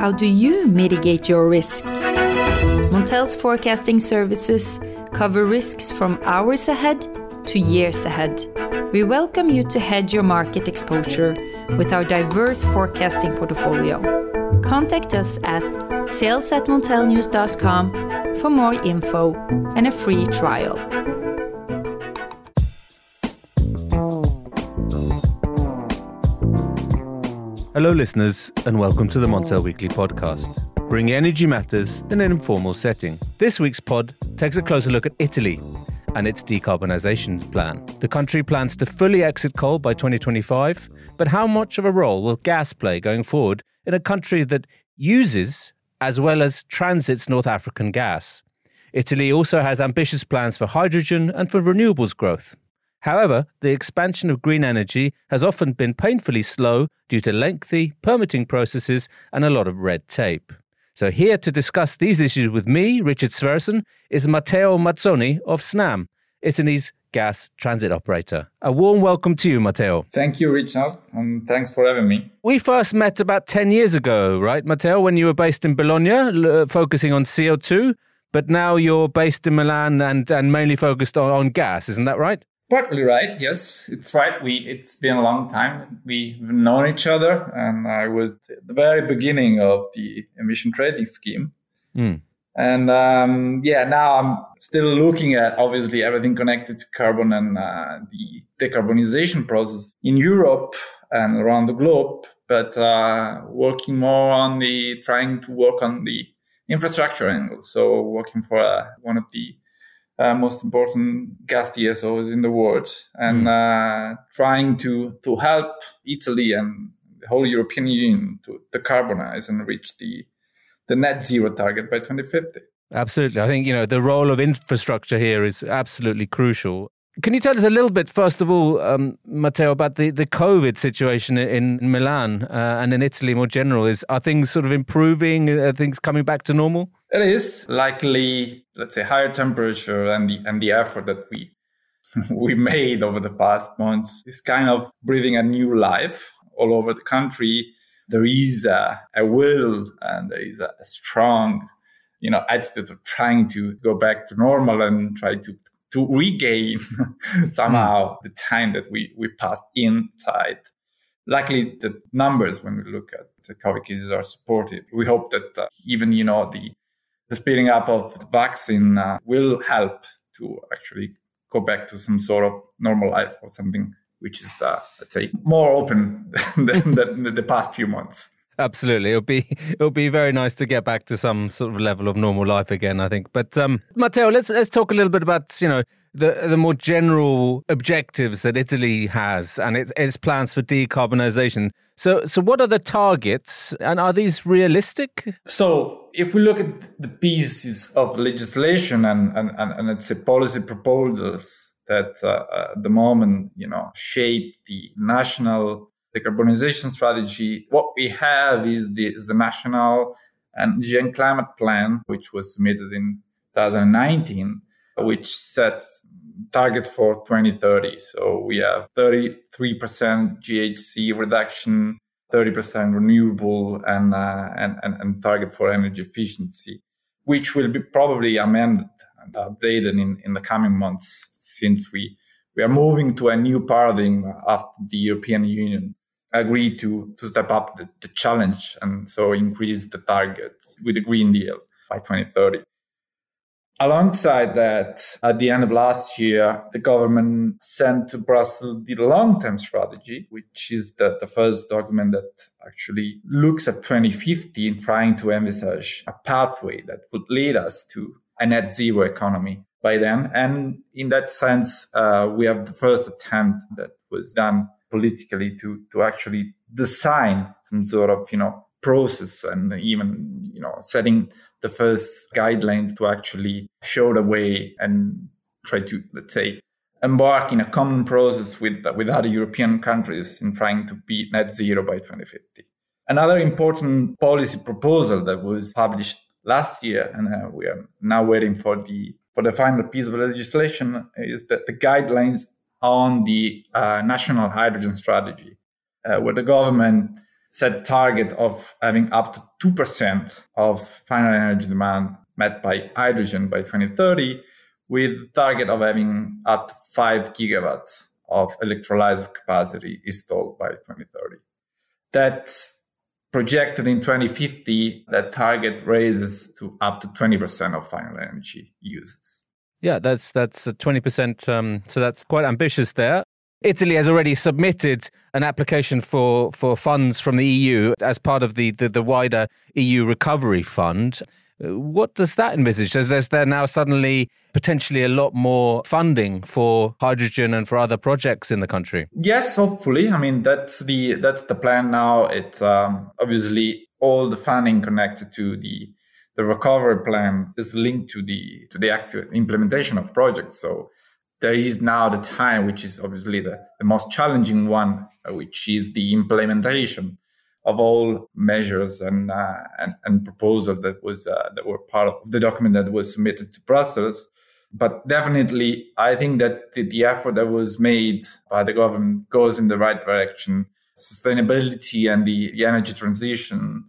How do you mitigate your risk? Montel's forecasting services cover risks from hours ahead to years ahead. We welcome you to hedge your market exposure with our diverse forecasting portfolio. Contact us at sales at montelnews.com for more info and a free trial. Hello, listeners, and welcome to the Montel Weekly Podcast. Bring energy matters in an informal setting. This week's pod takes a closer look at Italy and its decarbonisation plan. The country plans to fully exit coal by 2025, but how much of a role will gas play going forward in a country that uses as well as transits North African gas? Italy also has ambitious plans for hydrogen and for renewables growth. However, the expansion of green energy has often been painfully slow due to lengthy permitting processes and a lot of red tape. So, here to discuss these issues with me, Richard Sverrisson, is Matteo Mazzoni of Snam, Italy's gas transit operator. A warm welcome to you, Matteo. Thank you, Richard, and thanks for having me. We first met about 10 years ago, right, Matteo, when you were based in Bologna, l- uh, focusing on CO2, but now you're based in Milan and, and mainly focused on, on gas, isn't that right? Partly right. Yes, it's right. We it's been a long time. We've known each other, and I was at the very beginning of the emission trading scheme. Mm. And um, yeah, now I'm still looking at obviously everything connected to carbon and uh, the decarbonization process in Europe and around the globe, but uh, working more on the trying to work on the infrastructure angle. So working for uh, one of the uh, most important gas DSOs in the world, and uh, trying to to help Italy and the whole European Union to decarbonize and reach the the net zero target by 2050. Absolutely. I think, you know, the role of infrastructure here is absolutely crucial. Can you tell us a little bit, first of all, um, Matteo, about the, the COVID situation in Milan uh, and in Italy more general? Is Are things sort of improving? Are things coming back to normal? It is likely, let's say, higher temperature and the and the effort that we we made over the past months is kind of breathing a new life all over the country. There is a, a will and there is a, a strong, you know, attitude of trying to go back to normal and try to to regain somehow the time that we we passed inside. Luckily, the numbers when we look at the COVID cases are supportive. We hope that uh, even you know the the speeding up of the vaccine uh, will help to actually go back to some sort of normal life or something which is, uh, let's say, more open than, than the past few months. Absolutely, it'll be it'll be very nice to get back to some sort of level of normal life again. I think. But um, Matteo, let's let's talk a little bit about you know the the more general objectives that Italy has and its its plans for decarbonisation. So so what are the targets and are these realistic? So if we look at the pieces of legislation and and and, let's say policy proposals that uh, at the moment you know shape the national decarbonization strategy. What we have is the, is the national energy and climate plan, which was submitted in 2019, which sets targets for 2030. So we have 33% GHG reduction, 30% renewable, and, uh, and, and, and target for energy efficiency, which will be probably amended and updated in, in the coming months since we, we are moving to a new paradigm after the European Union agreed to to step up the, the, challenge and so increase the targets with the Green Deal by 2030. Alongside that, at the end of last year, the government sent to Brussels the long-term strategy, which is the, the first document that actually looks at 2050 and trying to envisage a pathway that would lead us to a net zero economy by then. And in that sense, uh, we have the first attempt that was done politically to to actually design some sort of you know process and even you know setting the first guidelines to actually show the way and try to let's say embark in a common process with with other European countries in trying to be net zero by 2050. Another important policy proposal that was published last year, and uh, we are now waiting for the for the final piece of legislation, is that the guidelines on the uh, national hydrogen strategy, uh, where the government set target of having up to 2% of final energy demand met by hydrogen by 2030 with target of having up to 5 gigawatts of electrolyzer capacity installed by 2030. That's projected in 2050 that target raises to up to 20% of final energy uses. Yeah, that's that's a 20%. Um, so that's quite ambitious there. Italy has already submitted an application for, for funds from the EU as part of the, the, the wider EU recovery fund. What does that envisage? Does there's there now suddenly potentially a lot more funding for hydrogen and for other projects in the country? Yes, hopefully. I mean that's the that's the plan now. It's um, obviously all the funding connected to the the recovery plan is linked to the to the active implementation of projects. So there is now the time, which is obviously the, the most challenging one, uh, which is the implementation of all measures and uh, and, and proposals that was uh, that were part of the document that was submitted to Brussels. But definitely, I think that the, the effort that was made by the government goes in the right direction. Sustainability and the, the energy transition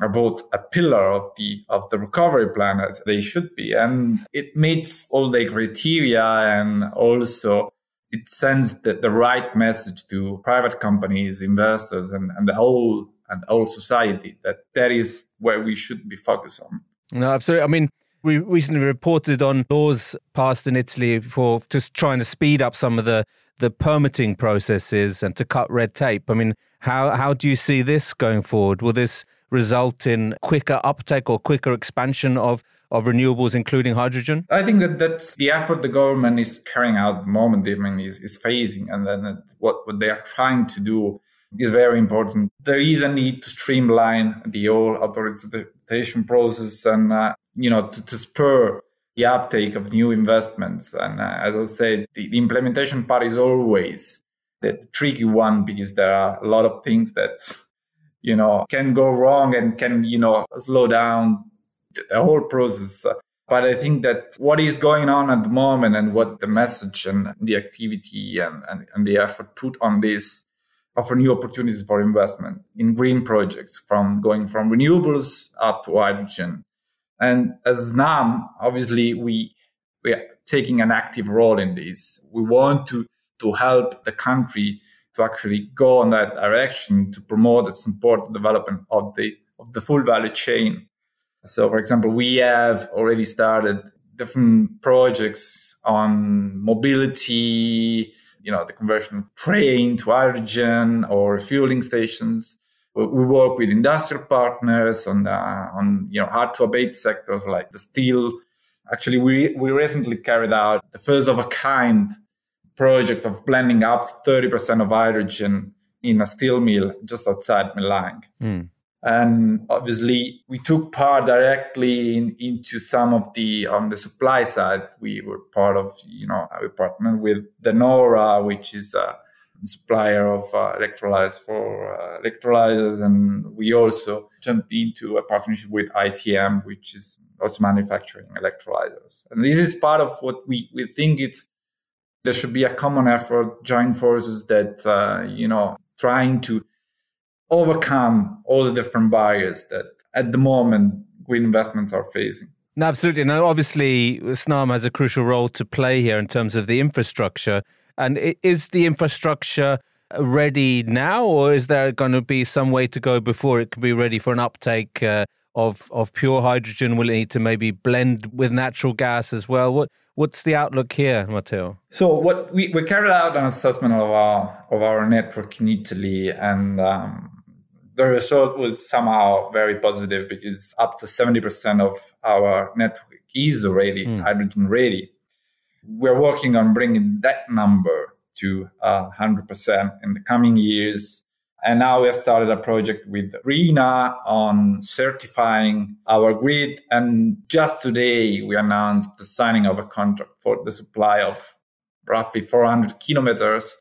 are both a pillar of the of the recovery plan as they should be. And it meets all the criteria and also it sends the, the right message to private companies investors and, and the whole and whole society that that is where we should be focused on. No absolutely. I mean we recently reported on laws passed in italy for just trying to speed up some of the the permitting processes and to cut red tape i mean how how do you see this going forward will this result in quicker uptake or quicker expansion of of renewables, including hydrogen? I think that that's the effort the government is carrying out at the moment, I mean, is, is phasing. And then what, what they are trying to do is very important. There is a need to streamline the whole authorization process and, uh, you know, to, to, spur the uptake of new investments. And uh, as I said, the, the implementation part is always the tricky one because there are a lot of things that you know, can go wrong and can, you know, slow down the whole process. But I think that what is going on at the moment and what the message and the activity and, and, and the effort put on this offer new opportunities for investment in green projects from going from renewables up to hydrogen. And as Snam, obviously we, we are taking an active role in this. We want to, to help the country to actually go on that direction to promote and support the development of the of the full value chain. So, for example, we have already started different projects on mobility, you know, the conversion of train to hydrogen or fueling stations. We work with industrial partners on the, on you know hard to abate sectors like the steel. Actually, we we recently carried out the first of a kind project of blending up 30% of hydrogen in a steel mill just outside Milan. Mm. And obviously, we took part directly in, into some of the on the supply side. We were part of, you know, we partnered with De Nora, which is a supplier of uh, electrolytes for uh, electrolyzers, and we also jumped into a partnership with ITM, which is also manufacturing electrolyzers. And this is part of what we we think it's there should be a common effort, joint forces that, uh, you know, trying to overcome all the different barriers that at the moment green investments are facing. No, absolutely. Now, obviously, SNAM has a crucial role to play here in terms of the infrastructure. And is the infrastructure ready now, or is there going to be some way to go before it can be ready for an uptake uh, of of pure hydrogen? Will it need to maybe blend with natural gas as well? What What's the outlook here, Matteo? So what we, we carried out an assessment of our of our network in Italy, and um, the result was somehow very positive because up to seventy percent of our network is already mm. hydrogen ready. We're working on bringing that number to uh, 100% in the coming years. And now we have started a project with RINA on certifying our grid. And just today, we announced the signing of a contract for the supply of roughly 400 kilometers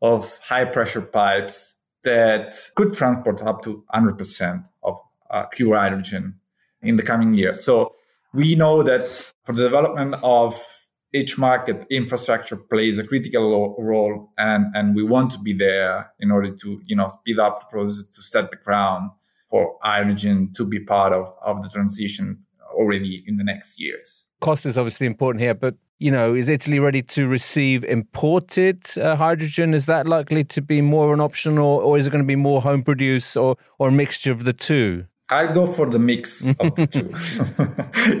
of high pressure pipes that could transport up to 100% of uh, pure hydrogen in the coming years. So we know that for the development of each market infrastructure plays a critical role and, and we want to be there in order to, you know, speed up the process to set the ground for hydrogen to be part of, of the transition already in the next years. Cost is obviously important here, but you know, is Italy ready to receive imported uh, hydrogen? Is that likely to be more an option, or, or is it going to be more home produced, or or a mixture of the two? I'll go for the mix of the two,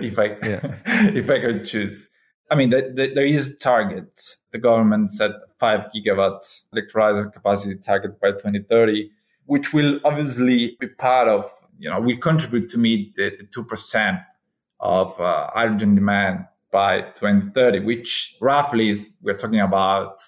if I yeah. if I could choose. I mean, the, the, there is targets. The government set five gigawatt electrolyzer capacity target by 2030, which will obviously be part of, you know, will contribute to meet the, the 2% of uh, hydrogen demand by 2030, which roughly is, we're talking about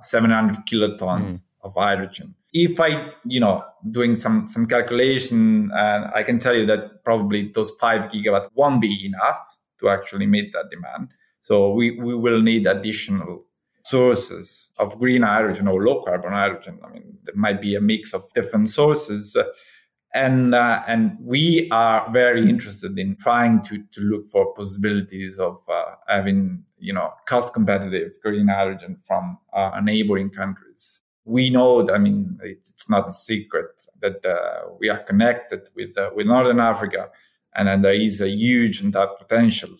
700 kilotons mm. of hydrogen. If I, you know, doing some, some calculation, and I can tell you that probably those five gigawatt won't be enough to actually meet that demand. So we, we will need additional sources of green hydrogen or low carbon hydrogen. I mean, there might be a mix of different sources. And uh, and we are very interested in trying to to look for possibilities of uh, having you know cost competitive green hydrogen from uh, neighboring countries. We know, I mean, it's not a secret that uh, we are connected with uh, with Northern Africa, and then there is a huge untapped potential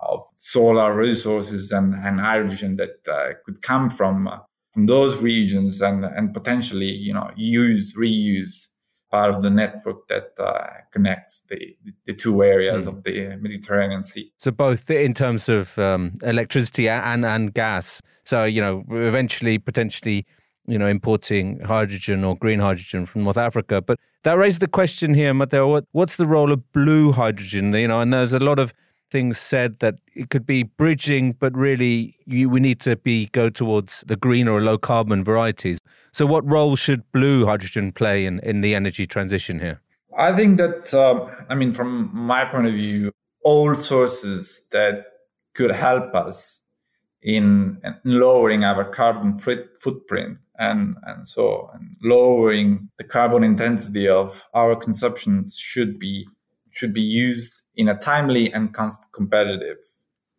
of solar resources and, and hydrogen that uh, could come from from those regions and and potentially you know use reuse part of the network that uh, connects the the two areas mm. of the Mediterranean Sea. So both in terms of um, electricity and and gas. So you know, eventually potentially, you know, importing hydrogen or green hydrogen from North Africa. But that raises the question here, Matteo. What, what's the role of blue hydrogen? You know, and there's a lot of things said that it could be bridging, but really you, we need to be go towards the green or low carbon varieties. So, what role should blue hydrogen play in, in the energy transition here? I think that, uh, I mean, from my point of view, all sources that could help us in, in lowering our carbon footprint and, and so and lowering the carbon intensity of our consumption should be should be used in a timely and competitive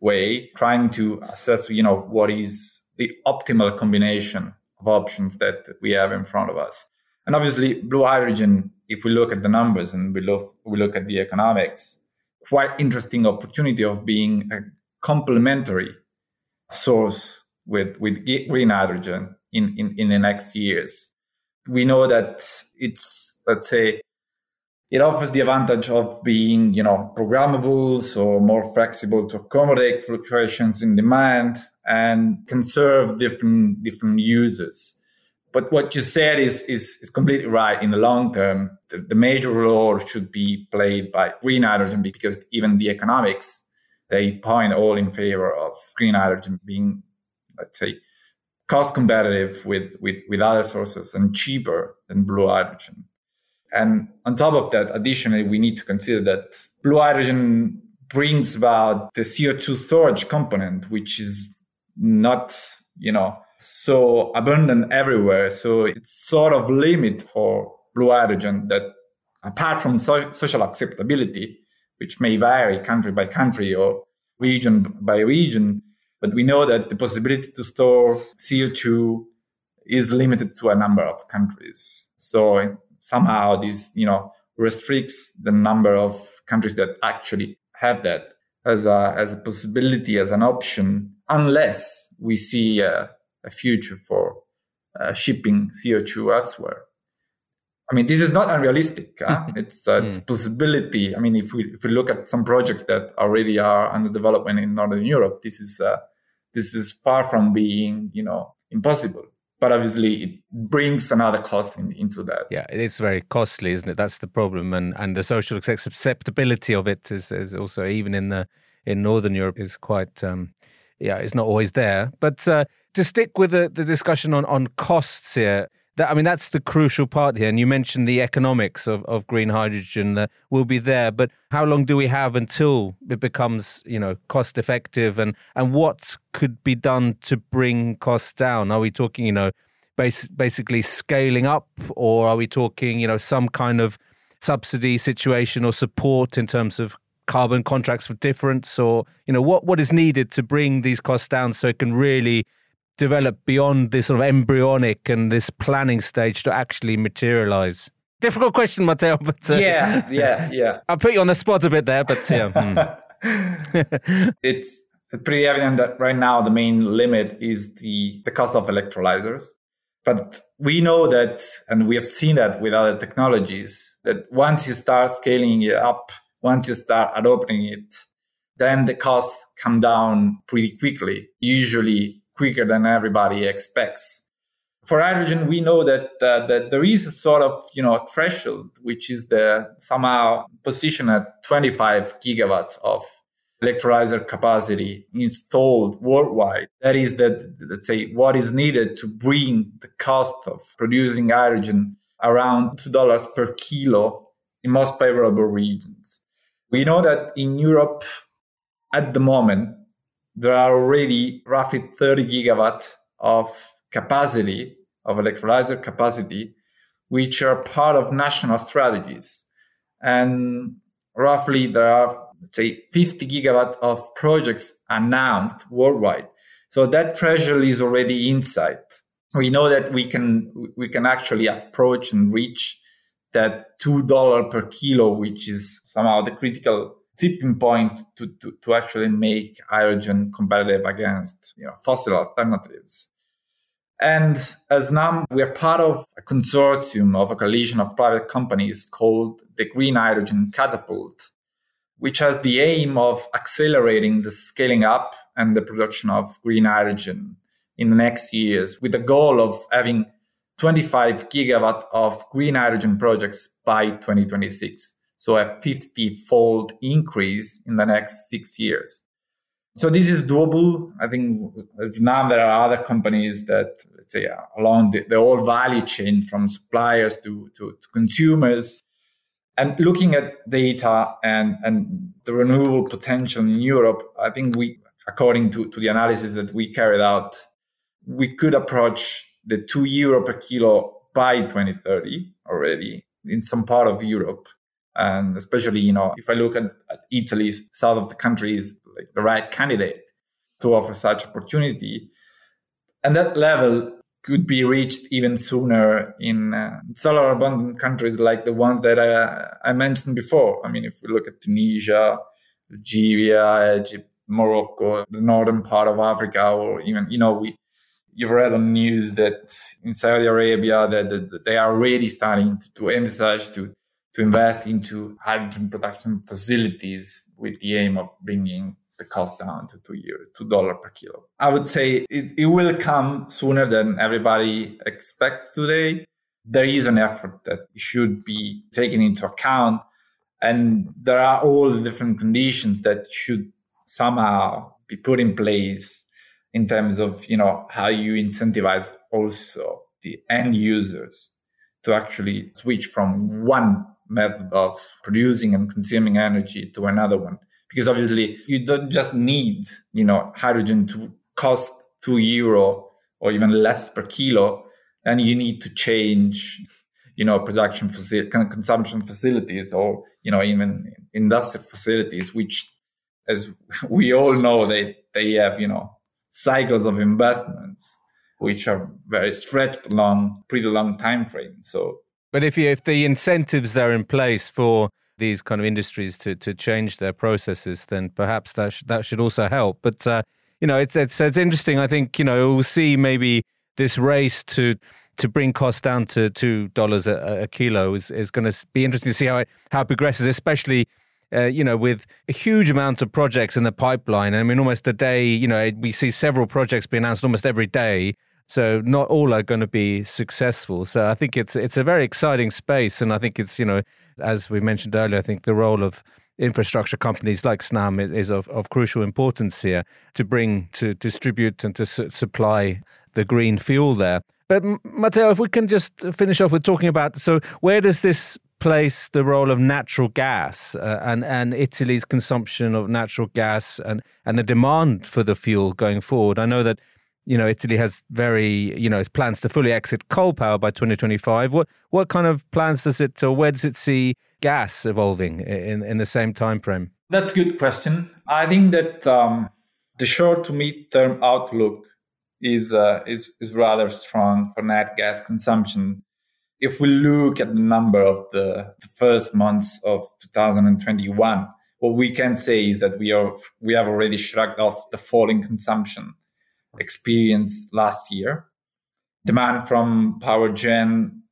way, trying to assess, you know, what is the optimal combination of options that we have in front of us. And obviously, blue hydrogen, if we look at the numbers and we look, we look at the economics, quite interesting opportunity of being a complementary source with, with green hydrogen in, in, in the next years. We know that it's, let's say, it offers the advantage of being, you know, programmable, so more flexible to accommodate fluctuations in demand and can serve different different users. But what you said is is, is completely right. In the long term, the, the major role should be played by green hydrogen because even the economics they point all in favor of green hydrogen being, let's say, cost competitive with, with, with other sources and cheaper than blue hydrogen. And on top of that, additionally, we need to consider that blue hydrogen brings about the CO2 storage component, which is not, you know, so abundant everywhere. So it's sort of limit for blue hydrogen that apart from so- social acceptability, which may vary country by country or region by region, but we know that the possibility to store CO2 is limited to a number of countries. So somehow this you know restricts the number of countries that actually have that as a as a possibility as an option unless we see a, a future for uh, shipping CO2 elsewhere. I mean, this is not unrealistic. Huh? it's, uh, it's a possibility. I mean, if we if we look at some projects that already are under development in Northern Europe, this is uh, this is far from being you know impossible but obviously it brings another cost in, into that. Yeah, it is very costly, isn't it? That's the problem, and and the social acceptability of it is is also even in the in Northern Europe is quite um, yeah, it's not always there. But uh, to stick with the, the discussion on on costs here, that, I mean, that's the crucial part here. And you mentioned the economics of, of green hydrogen that will be there. But how long do we have until it becomes, you know, cost effective? And, and what could be done to bring costs down? Are we talking, you know, bas- basically scaling up or are we talking, you know, some kind of subsidy situation or support in terms of carbon contracts for difference, or you know what what is needed to bring these costs down so it can really develop beyond this sort of embryonic and this planning stage to actually materialize? Difficult question, Matteo. But uh, yeah, yeah, yeah. I'll put you on the spot a bit there, but yeah. hmm. it's pretty evident that right now the main limit is the the cost of electrolyzers. But we know that, and we have seen that with other technologies, that once you start scaling it up, once you start adopting it, then the costs come down pretty quickly, usually quicker than everybody expects. For hydrogen, we know that uh, that there is a sort of you know threshold, which is the somehow position at 25 gigawatts of electrolyzer capacity installed worldwide. That is that, let's say, what is needed to bring the cost of producing hydrogen around $2 per kilo in most favorable regions. We know that in Europe, at the moment, there are already roughly 30 gigawatts of capacity, of electrolyzer capacity, which are part of national strategies. And roughly there are say 50 gigawatt of projects announced worldwide. So that treasure is already inside. We know that we can we can actually approach and reach that two dollar per kilo, which is somehow the critical tipping point to, to, to actually make hydrogen competitive against you know, fossil alternatives. And as Snam, we are part of a consortium of a coalition of private companies called the Green Hydrogen Catapult, which has the aim of accelerating the scaling up and the production of green hydrogen in the next years with the goal of having 25 gigawatt of green hydrogen projects by 2026. So a 50 fold increase in the next six years. So this is doable. I think it's now there are other companies that, let's say, along the, the whole value chain from suppliers to, to, to consumers and looking at data and, and the renewable potential in Europe, I think we, according to, to the analysis that we carried out, we could approach the two euro per kilo by 2030 already in some part of Europe. And especially, you know, if I look at, at Italy, south of the country is like the right candidate to offer such opportunity. And that level could be reached even sooner in uh, solar abundant countries like the ones that I, I mentioned before. I mean, if we look at Tunisia, Algeria, Egypt, Morocco, the northern part of Africa, or even, you know, we, you've read on news that in Saudi Arabia that, that they are already starting to, to emphasize to, to invest into hydrogen production facilities with the aim of bringing the cost down to two years, two dollar per kilo. I would say it, it will come sooner than everybody expects today. There is an effort that should be taken into account, and there are all the different conditions that should somehow be put in place in terms of you know how you incentivize also the end users to actually switch from one method of producing and consuming energy to another one. Because obviously you don't just need you know hydrogen to cost two euro or even less per kilo and you need to change you know production facility consumption facilities or you know even industrial facilities which as we all know they they have you know cycles of investments which are very stretched along pretty long time frame so but if you if the incentives are in place for these kind of industries to to change their processes, then perhaps that sh- that should also help. But uh, you know, it's it's it's interesting. I think you know we'll see maybe this race to to bring costs down to two dollars a, a, kilo is is going to be interesting to see how it how it progresses, especially. Uh, you know, with a huge amount of projects in the pipeline. I mean, almost a day, you know, we see several projects being announced almost every day. So not all are going to be successful. So I think it's it's a very exciting space, and I think it's you know as we mentioned earlier, I think the role of infrastructure companies like Snam is of, of crucial importance here to bring, to distribute and to su- supply the green fuel there. But Matteo, if we can just finish off with talking about so where does this place the role of natural gas uh, and and Italy's consumption of natural gas and and the demand for the fuel going forward? I know that you know, Italy has very, you know, its plans to fully exit coal power by 2025. What what kind of plans does it, or where does it see gas evolving in in the same time frame? That's a good question. I think that um, the short to mid term outlook is, uh, is, is rather strong for net gas consumption. If we look at the number of the, the first months of 2021, what we can say is that we are we have already shrugged off the falling consumption experienced last year. Demand from power gen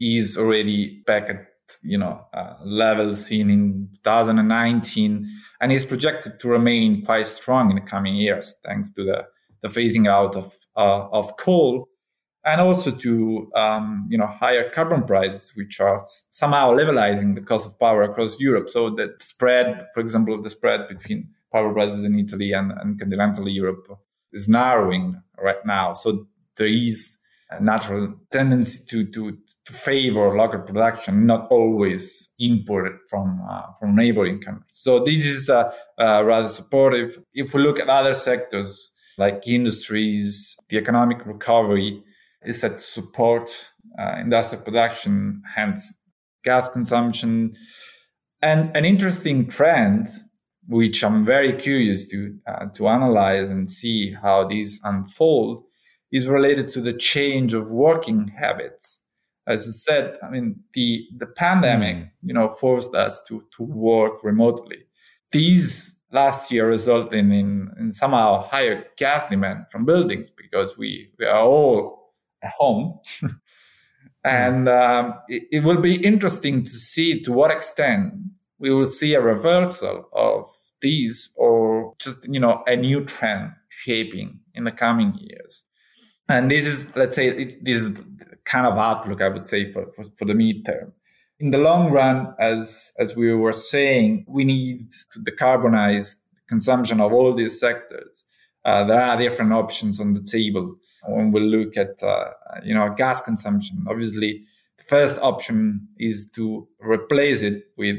is already back at you know uh, levels seen in 2019 and is projected to remain quite strong in the coming years thanks to the, the phasing out of uh, of coal and also to um, you know higher carbon prices, which are somehow levelizing the cost of power across Europe. So the spread, for example, the spread between power prices in Italy and, and continental Europe is narrowing right now. So there is a natural tendency to to, to favor local production, not always imported from uh, from neighboring countries. So this is uh, uh, rather supportive. If we look at other sectors like industries, the economic recovery is set to support uh, industrial production, hence gas consumption. And an interesting trend, which I'm very curious to uh, to analyze and see how these unfold, is related to the change of working habits. As I said, I mean the the pandemic, you know, forced us to to work remotely. These last year resulted in, in, in somehow higher gas demand from buildings because we, we are all at home. and um, it, it, will be interesting to see to what extent we will see a reversal of these or just, you know, a new trend shaping in the coming years. And this is, let's say, it, this is kind of outlook, I would say, for, for, for the midterm. In the long run, as, as we were saying, we need to decarbonize consumption of all these sectors. Uh, there are different options on the table when we look at uh, you know gas consumption. Obviously, the first option is to replace it with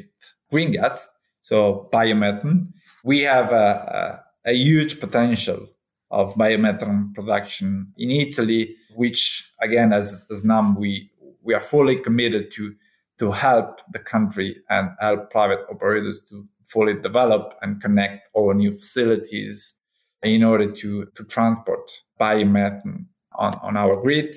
green gas, so biomethane. We have a, a, a huge potential of biomethane production in Italy, which again, as as Snam, we we are fully committed to to help the country and help private operators to fully develop and connect all new facilities in order to, to transport biomethane on, on our grid.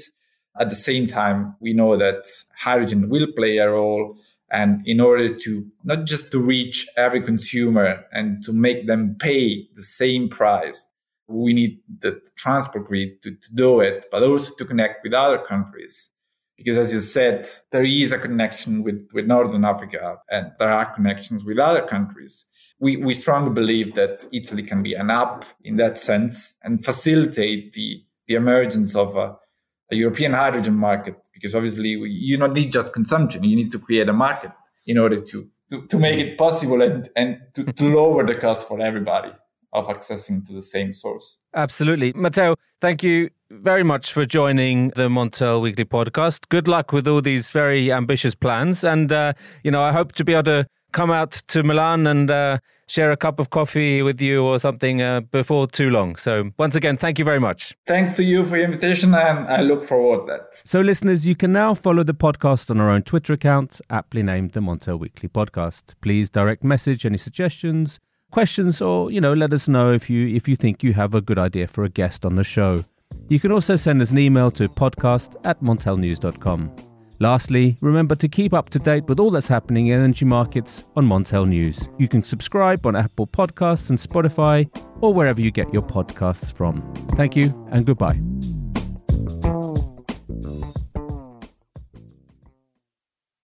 At the same time, we know that hydrogen will play a role. And in order to not just to reach every consumer and to make them pay the same price, we need the transport grid to, to do it, but also to connect with other countries. Because as you said, there is a connection with, with Northern Africa and there are connections with other countries we, we strongly believe that Italy can be an hub in that sense and facilitate the, the emergence of a, a European hydrogen market. Because obviously, you don't need just consumption, you need to create a market in order to, to, to make it possible and, and to, to lower the cost for everybody of accessing to the same source. Absolutely. Matteo, thank you very much for joining the Montel Weekly podcast. Good luck with all these very ambitious plans. And, uh, you know, I hope to be able to come out to Milan and uh, share a cup of coffee with you or something uh, before too long. So once again, thank you very much. Thanks to you for the invitation, and I look forward to that. So, listeners, you can now follow the podcast on our own Twitter account, aptly named the Montel Weekly Podcast. Please direct message any suggestions, questions, or you know, let us know if you if you think you have a good idea for a guest on the show. You can also send us an email to podcast at montelnews.com. Lastly, remember to keep up to date with all that's happening in energy markets on Montel News. You can subscribe on Apple Podcasts and Spotify or wherever you get your podcasts from. Thank you and goodbye.